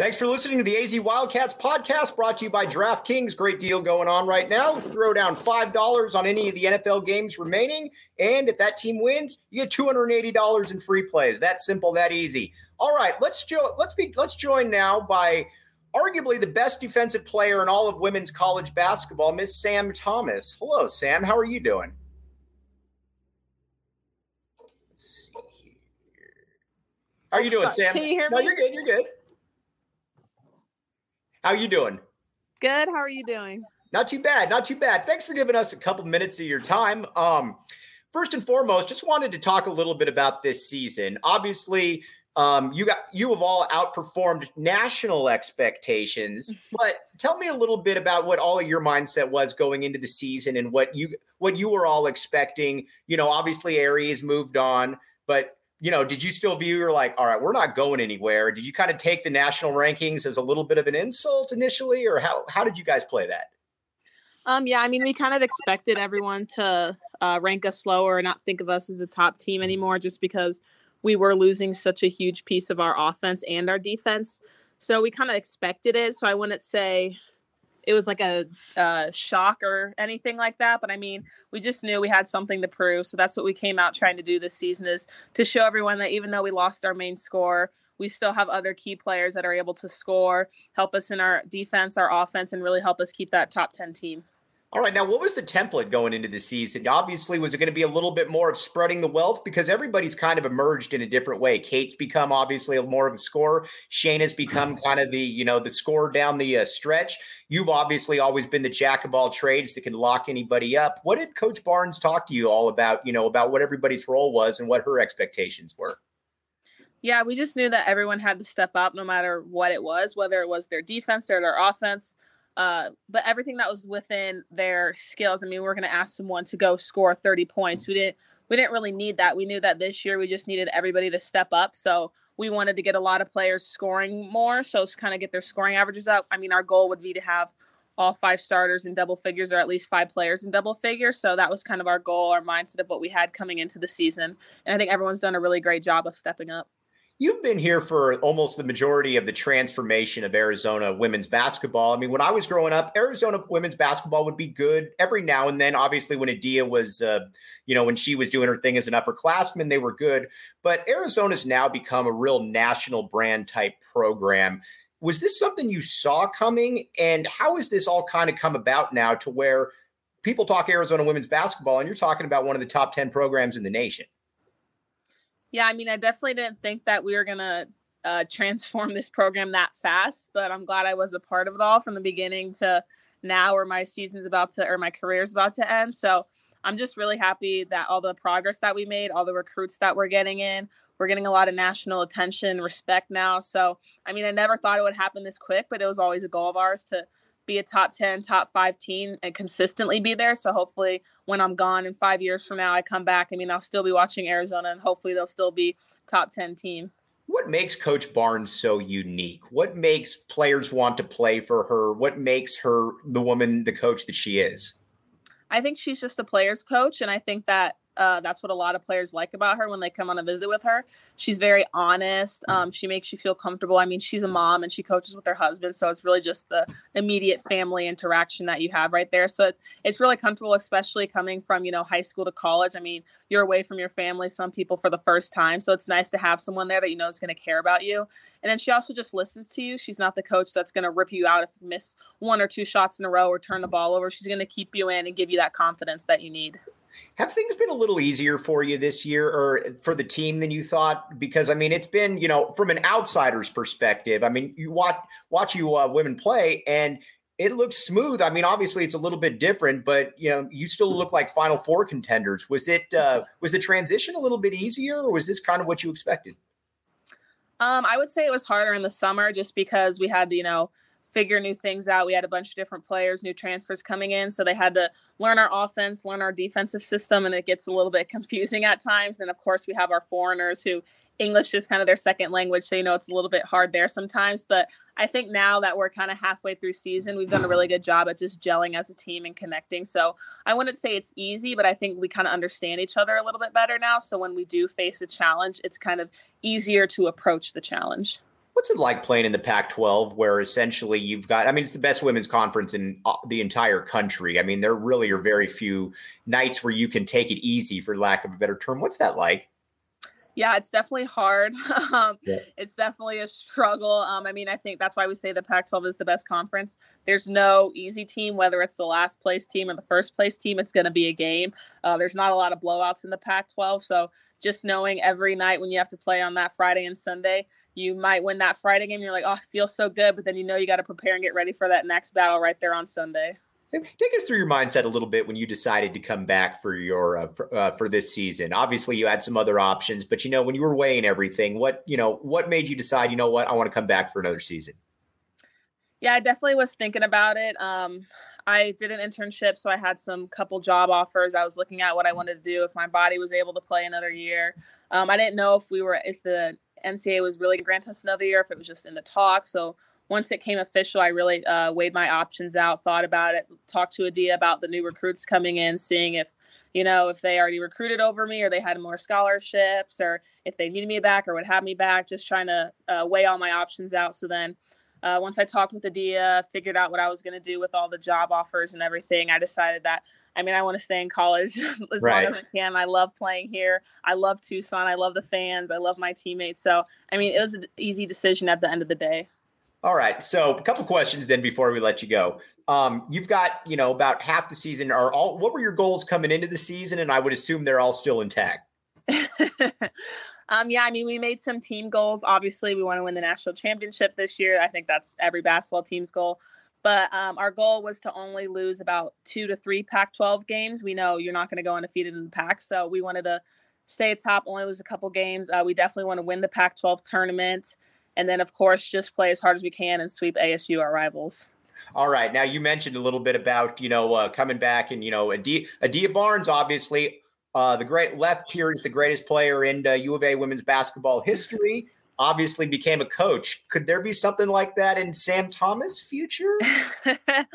Thanks for listening to the AZ Wildcats podcast brought to you by DraftKings. Great deal going on right now. Throw down $5 on any of the NFL games remaining. And if that team wins, you get $280 in free plays. That simple, that easy. All right, let's jo- let's be let's join now by arguably the best defensive player in all of women's college basketball, Miss Sam Thomas. Hello, Sam. How are you doing? Let's see here. How are you doing, Sam? Can you hear me? no, you're good. You're good. How are you doing? Good. How are you doing? Not too bad. Not too bad. Thanks for giving us a couple minutes of your time. Um, first and foremost, just wanted to talk a little bit about this season. Obviously, um, you got you have all outperformed national expectations, but tell me a little bit about what all of your mindset was going into the season and what you what you were all expecting. You know, obviously Aari's moved on, but you know, did you still view you're like, all right, we're not going anywhere? Did you kind of take the national rankings as a little bit of an insult initially, or how how did you guys play that? Um, yeah, I mean, we kind of expected everyone to uh, rank us lower and not think of us as a top team anymore, just because we were losing such a huge piece of our offense and our defense. So we kind of expected it. So I wouldn't say it was like a, a shock or anything like that. But I mean, we just knew we had something to prove. So that's what we came out trying to do this season is to show everyone that even though we lost our main score, we still have other key players that are able to score, help us in our defense, our offense, and really help us keep that top 10 team. All right. Now, what was the template going into the season? Obviously, was it going to be a little bit more of spreading the wealth because everybody's kind of emerged in a different way? Cate's become obviously more of a scorer. Shane has become kind of the you know the scorer down the uh, stretch. You've obviously always been the jack of all trades that can lock anybody up. What did Coach Barnes talk to you all about? You know about what everybody's role was and what her expectations were. Yeah, we just knew that everyone had to step up no matter what it was, whether it was their defense or their offense. Uh, but everything that was within their skills. I mean, we are going to ask someone to go score 30 points. We didn't. We didn't really need that. We knew that this year we just needed everybody to step up. So we wanted to get a lot of players scoring more. So kind of get their scoring averages up. I mean, our goal would be to have all five starters in double figures or at least five players in double figures. So that was kind of our goal, our mindset of what we had coming into the season. And I think everyone's done a really great job of stepping up. You've been here for almost the majority of the transformation of Arizona women's basketball. I mean, when I was growing up, Arizona women's basketball would be good every now and then. Obviously, when Adia was, uh, you know, when she was doing her thing as an upperclassman, they were good. But Arizona's now become a real national brand type program. Was this something you saw coming? And how has this all kind of come about now to where people talk Arizona women's basketball and you're talking about one of the top 10 programs in the nation? Yeah, I mean, I definitely didn't think that we were gonna uh, transform this program that fast, but I'm glad I was a part of it all from the beginning to now, where my season's about to or my career's about to end. So I'm just really happy that all the progress that we made, all the recruits that we're getting in, we're getting a lot of national attention, respect now. So I mean, I never thought it would happen this quick, but it was always a goal of ours to be a top 10, top five team and consistently be there. So hopefully when I'm gone in five years from now, I come back. I mean, I'll still be watching Arizona and hopefully they'll still be top 10 team. What makes Coach Barnes so unique? What makes players want to play for her? What makes her the woman, the coach that she is? I think she's just a player's coach. And I think that uh, that's what a lot of players like about her when they come on a visit with her. She's very honest. Mm. Um, she makes you feel comfortable. I mean, she's a mom and she coaches with her husband, so it's really just the immediate family interaction that you have right there. So it, it's really comfortable, especially coming from you know high school to college. I mean, you're away from your family, some people for the first time, so it's nice to have someone there that you know is going to care about you. And then she also just listens to you. She's not the coach that's going to rip you out if you miss one or two shots in a row or turn the ball over. She's going to keep you in and give you that confidence that you need. Have things been a little easier for you this year or for the team than you thought? Because I mean, it's been, you know, from an outsider's perspective, I mean, you watch watch you uh, women play and it looks smooth. I mean, obviously it's a little bit different, but you know, you still look like final four contenders. Was it uh was the transition a little bit easier or was this kind of what you expected? Um, I would say it was harder in the summer just because we had, you know, figure new things out. We had a bunch of different players, new transfers coming in. So they had to learn our offense, learn our defensive system, and it gets a little bit confusing at times. And of course, we have our foreigners who English is kind of their second language. So, you know, it's a little bit hard there sometimes. But I think now that we're kind of halfway through season, we've done a really good job at just gelling as a team and connecting. So I wouldn't say it's easy, but I think we kind of understand each other a little bit better now. So when we do face a challenge, it's kind of easier to approach the challenge. What's it like playing in the Pac 12 where essentially you've got, I mean, it's the best women's conference in uh, the entire country. I mean, there really are very few nights where you can take it easy, for lack of a better term. What's that like? Yeah, it's definitely hard. um, yeah. It's definitely a struggle. Um, I mean, I think that's why we say the Pac 12 is the best conference. There's no easy team, whether it's the last place team or the first place team, it's going to be a game. Uh, there's not a lot of blowouts in the Pac 12. So just knowing every night when you have to play on that Friday and Sunday, you might win that Friday game. You're like, oh, I feel so good. But then you know you got to prepare and get ready for that next battle right there on Sunday. Take us through your mindset a little bit when you decided to come back for your uh, for, uh, for, this season. Obviously, you had some other options, but you know when you were weighing everything, what you know what made you decide? You know what, I want to come back for another season. Yeah, I definitely was thinking about it. Um, I did an internship, so I had some couple job offers. I was looking at what I wanted to do if my body was able to play another year. Um, I didn't know if we were if the NCAA was really grant us another year, if it was just in the talk. So once it came official, I really uh, weighed my options out, thought about it, talked to Adia about the new recruits coming in, seeing if, you know, if they already recruited over me or they had more scholarships or if they needed me back or would have me back, just trying to uh, weigh all my options out. So then uh, once I talked with Adia, figured out what I was going to do with all the job offers and everything, I decided that I mean, I want to stay in college as right. long as I can. I love playing here. I love Tucson. I love the fans. I love my teammates. So, I mean, it was an easy decision at the end of the day. All right. So a couple questions then before we let you go. Um, you've got, you know, about half the season are all what were your goals coming into the season? And I would assume they're all still intact. um, yeah, I mean, we made some team goals. Obviously, we want to win the national championship this year. I think that's every basketball team's goal. But um, our goal was to only lose about two to three Pac 12 games. We know you're not going to go undefeated in the Pac. So we wanted to stay at top, only lose a couple games. Uh, we definitely want to win the Pac 12 tournament. And then, of course, just play as hard as we can and sweep ASU, our rivals. All right. Now, you mentioned a little bit about, you know, uh, coming back and, you know, Adia, Adia Barnes, obviously, uh, the great left here is the greatest player in uh, U of A women's basketball history. Obviously, became a coach. Could there be something like that in Sam Thomas' future?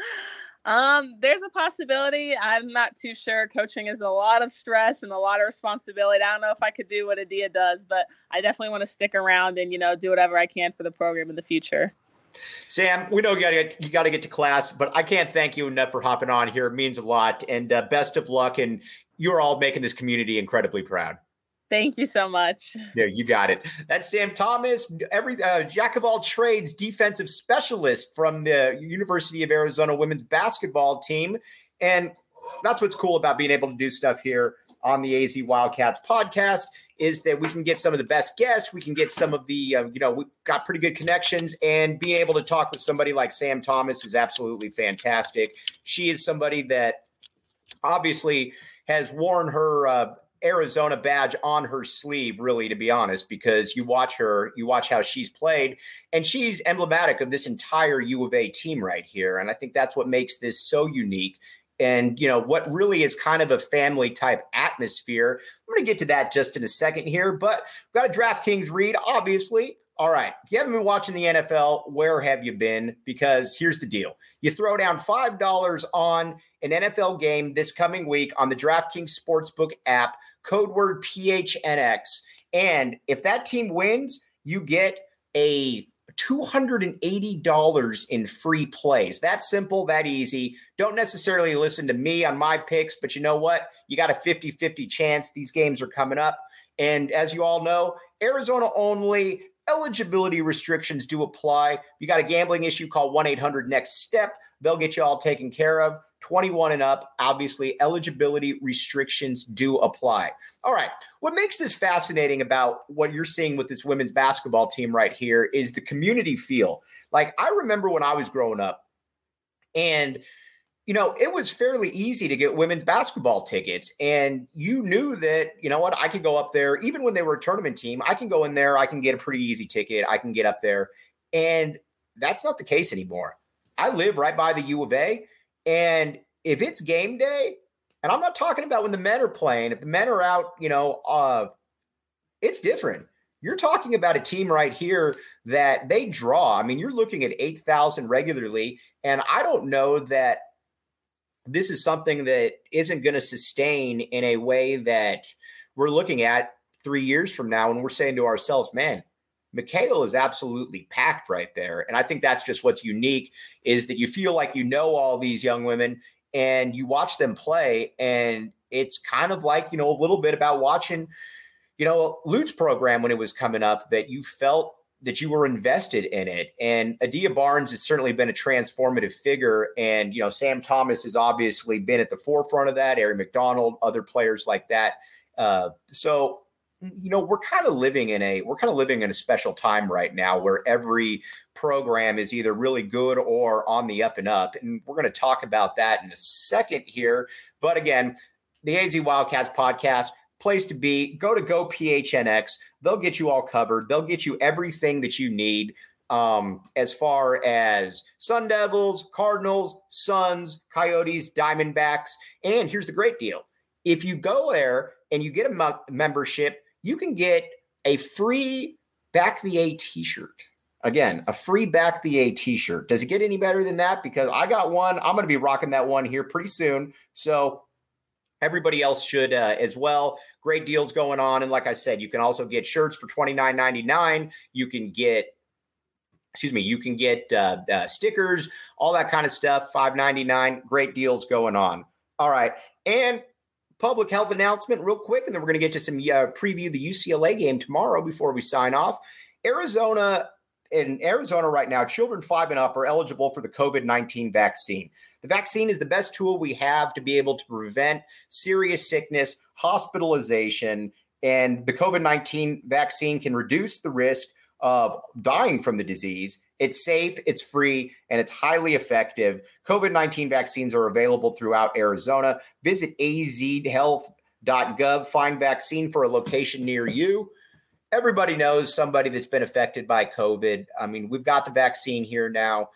Um, there's a possibility. I'm not too sure. Coaching is a lot of stress and a lot of responsibility. I don't know if I could do what Adia does, but I definitely want to stick around and you know do whatever I can for the program in the future. Sam, we know you got to get, you got to get to class, but I can't thank you enough for hopping on here. It means a lot, and uh, best of luck. And you're all making this community incredibly proud. Thank you so much. Yeah, you got it. That's Sam Thomas, every uh, jack of all trades, defensive specialist from the University of Arizona women's basketball team, and that's what's cool about being able to do stuff here on the AZ Wildcats podcast is that we can get some of the best guests, we can get some of the uh, you know we've got pretty good connections, and being able to talk with somebody like Sam Thomas is absolutely fantastic. She is somebody that obviously has worn her. Uh, Arizona badge on her sleeve, really, to be honest, because you watch her, you watch how she's played, and she's emblematic of this entire U of A team right here. And I think that's what makes this so unique. And, you know, what really is kind of a family type atmosphere. I'm going to get to that just in a second here, but we've got a DraftKings read, obviously. All right. If you haven't been watching the NFL, where have you been? Because here's the deal you throw down $5 on an NFL game this coming week on the DraftKings Sportsbook app, code word PHNX. And if that team wins, you get a $280 in free plays. That simple, that easy. Don't necessarily listen to me on my picks, but you know what? You got a 50 50 chance. These games are coming up. And as you all know, Arizona only eligibility restrictions do apply. You got a gambling issue, call 1 800 Next Step. They'll get you all taken care of. 21 and up, obviously, eligibility restrictions do apply. All right. What makes this fascinating about what you're seeing with this women's basketball team right here is the community feel. Like, I remember when I was growing up, and you know, it was fairly easy to get women's basketball tickets. And you knew that, you know what, I could go up there, even when they were a tournament team, I can go in there, I can get a pretty easy ticket, I can get up there. And that's not the case anymore. I live right by the U of A. And if it's game day, and I'm not talking about when the men are playing, if the men are out, you know, uh, it's different. You're talking about a team right here that they draw. I mean, you're looking at 8,000 regularly. And I don't know that this is something that isn't going to sustain in a way that we're looking at three years from now and we're saying to ourselves, man, McKale is absolutely packed right there. And I think that's just what's unique is that you feel like you know all these young women and you watch them play. And it's kind of like, you know, a little bit about watching, you know, Lute's program when it was coming up that you felt that you were invested in it. And Adia Barnes has certainly been a transformative figure. And, you know, Sam Thomas has obviously been at the forefront of that, Aari McDonald, other players like that. Uh, so, you know, we're kind of living in a we're kind of living in a special time right now where every program is either really good or on the up and up. And we're going to talk about that in a second here. But again, the AZ Wildcats podcast, place to be. Go to Go PHNX. They'll get you all covered. They'll get you everything that you need um, as far as Sun Devils, Cardinals, Suns, Coyotes, Diamondbacks. And here's the great deal if you go there and you get a membership, you can get a free Back the A t shirt. Again, a free Back the A t shirt. Does it get any better than that? Because I got one. I'm going to be rocking that one here pretty soon. So Everybody else should uh, as well. Great deals going on. And like I said, you can also get shirts for $29.99. You can get excuse me, you can get uh, uh, stickers, all that kind of stuff. Five ninety nine. Great deals going on. All right, and public health announcement, real quick, and then we're going to get to some uh, preview the UCLA game tomorrow before we sign off. Arizona in Arizona right now, children five and up are eligible for the COVID nineteen vaccine. The vaccine is the best tool we have to be able to prevent serious sickness, hospitalization, and the COVID 19 vaccine can reduce the risk of dying from the disease. It's safe, it's free, and it's highly effective. COVID 19 vaccines are available throughout Arizona. Visit azhealth.gov, find vaccine for a location near you. Everybody knows somebody that's been affected by COVID. I mean, we've got the vaccine here now.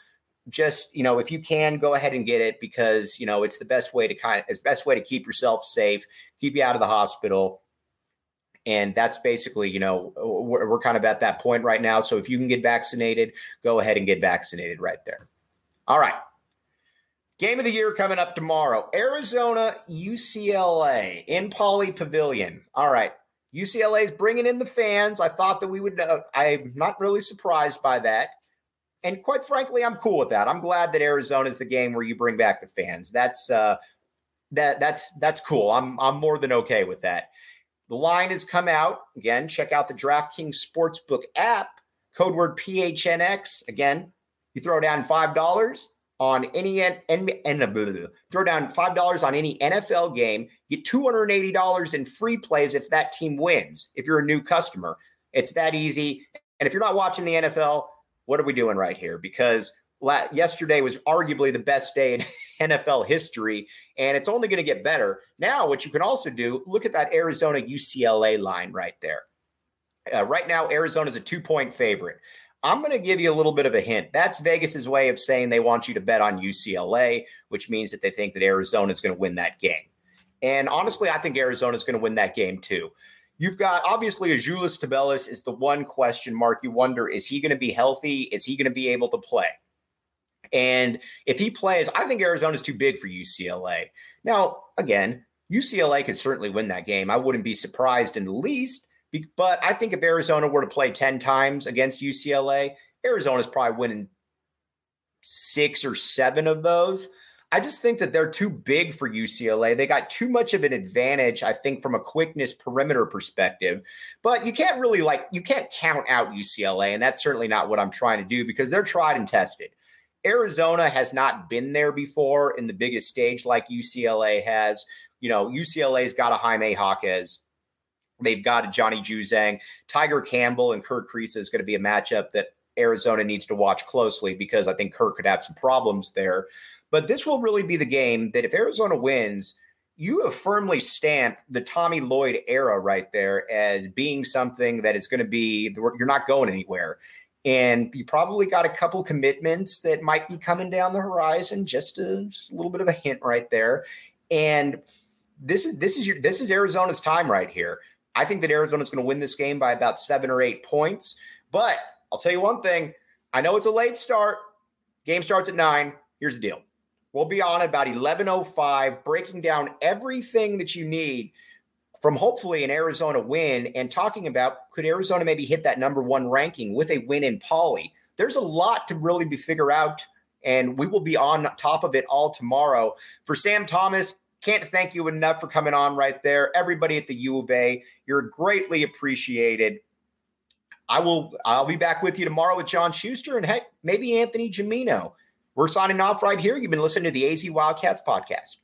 Just you know if you can go ahead and get it because you know it's the best way to kind of it's best way to keep yourself safe keep you out of the hospital. And that's basically you know we're, we're kind of at that point right now. So if you can get vaccinated go ahead and get vaccinated right there. All right. Game of the year coming up tomorrow. Arizona ucla in Pauley Pavilion. All right ucla is bringing in the fans i thought that we would uh, i'm not really surprised by that and quite frankly, I'm cool with that. I'm glad that Arizona is the game where you bring back the fans. That's uh, that that's that's cool. I'm I'm more than okay with that. The line has come out again. Check out the DraftKings Sportsbook app. Code word PHNX. Again, you throw down five dollars on any and throw down five dollars on any NFL game. Get two hundred eighty dollars in free plays if that team wins. If you're a new customer, it's that easy. And if you're not watching the NFL, what are we doing right here? Because la- yesterday was arguably the best day in NFL history, and it's only going to get better. Now, what you can also do, look at that Arizona UCLA line right there. Uh, right now, Arizona is a two point favorite. I'm going to give you a little bit of a hint. That's Vegas's way of saying they want you to bet on UCLA, which means that they think that Arizona is going to win that game. And honestly, I think Arizona is going to win that game too. You've got obviously Azuolas Tubelis is the one question mark. You wonder, is he going to be healthy? Is he going to be able to play? And if he plays, I think Arizona's too big for UCLA. Now, again, UCLA could certainly win that game. I wouldn't be surprised in the least. But I think if Arizona were to play 10 times against UCLA, Arizona's probably winning six or seven of those. I just think that they're too big for UCLA. They got too much of an advantage, I think, from a quickness perimeter perspective. But you can't really like you can't count out UCLA, and that's certainly not what I'm trying to do because they're tried and tested. Arizona has not been there before in the biggest stage like UCLA has. You know, UCLA's got a Jaime Jaquez. They've got Johnny Juzang. Tiger Campbell and Kerr Kriisa is going to be a matchup that Arizona needs to watch closely because I think Kirk could have some problems there. But this will really be the game that if Arizona wins, you have firmly stamped the Tommy Lloyd era right there as being something that is going to be, you're not going anywhere. And you probably got a couple commitments that might be coming down the horizon, just a, just a little bit of a hint right there. And this is this is your this is Arizona's time right here. I think that Arizona's going to win this game by about seven or eight points. But I'll tell you one thing. I know it's a late start. Game starts at nine. Here's the deal. We'll be on about 11:05 breaking down everything that you need from hopefully an Arizona win and talking about could Arizona maybe hit that number one ranking with a win in Pauley. There's a lot to really be figure out, and we will be on top of it all tomorrow. For Sam Thomas, can't thank you enough for coming on right there. Everybody at the U of A, you're greatly appreciated. I will I'll be back with you tomorrow with John Schuster and heck, maybe Anthony Gimino. We're signing off right here. You've been listening to the AZ Wildcats podcast.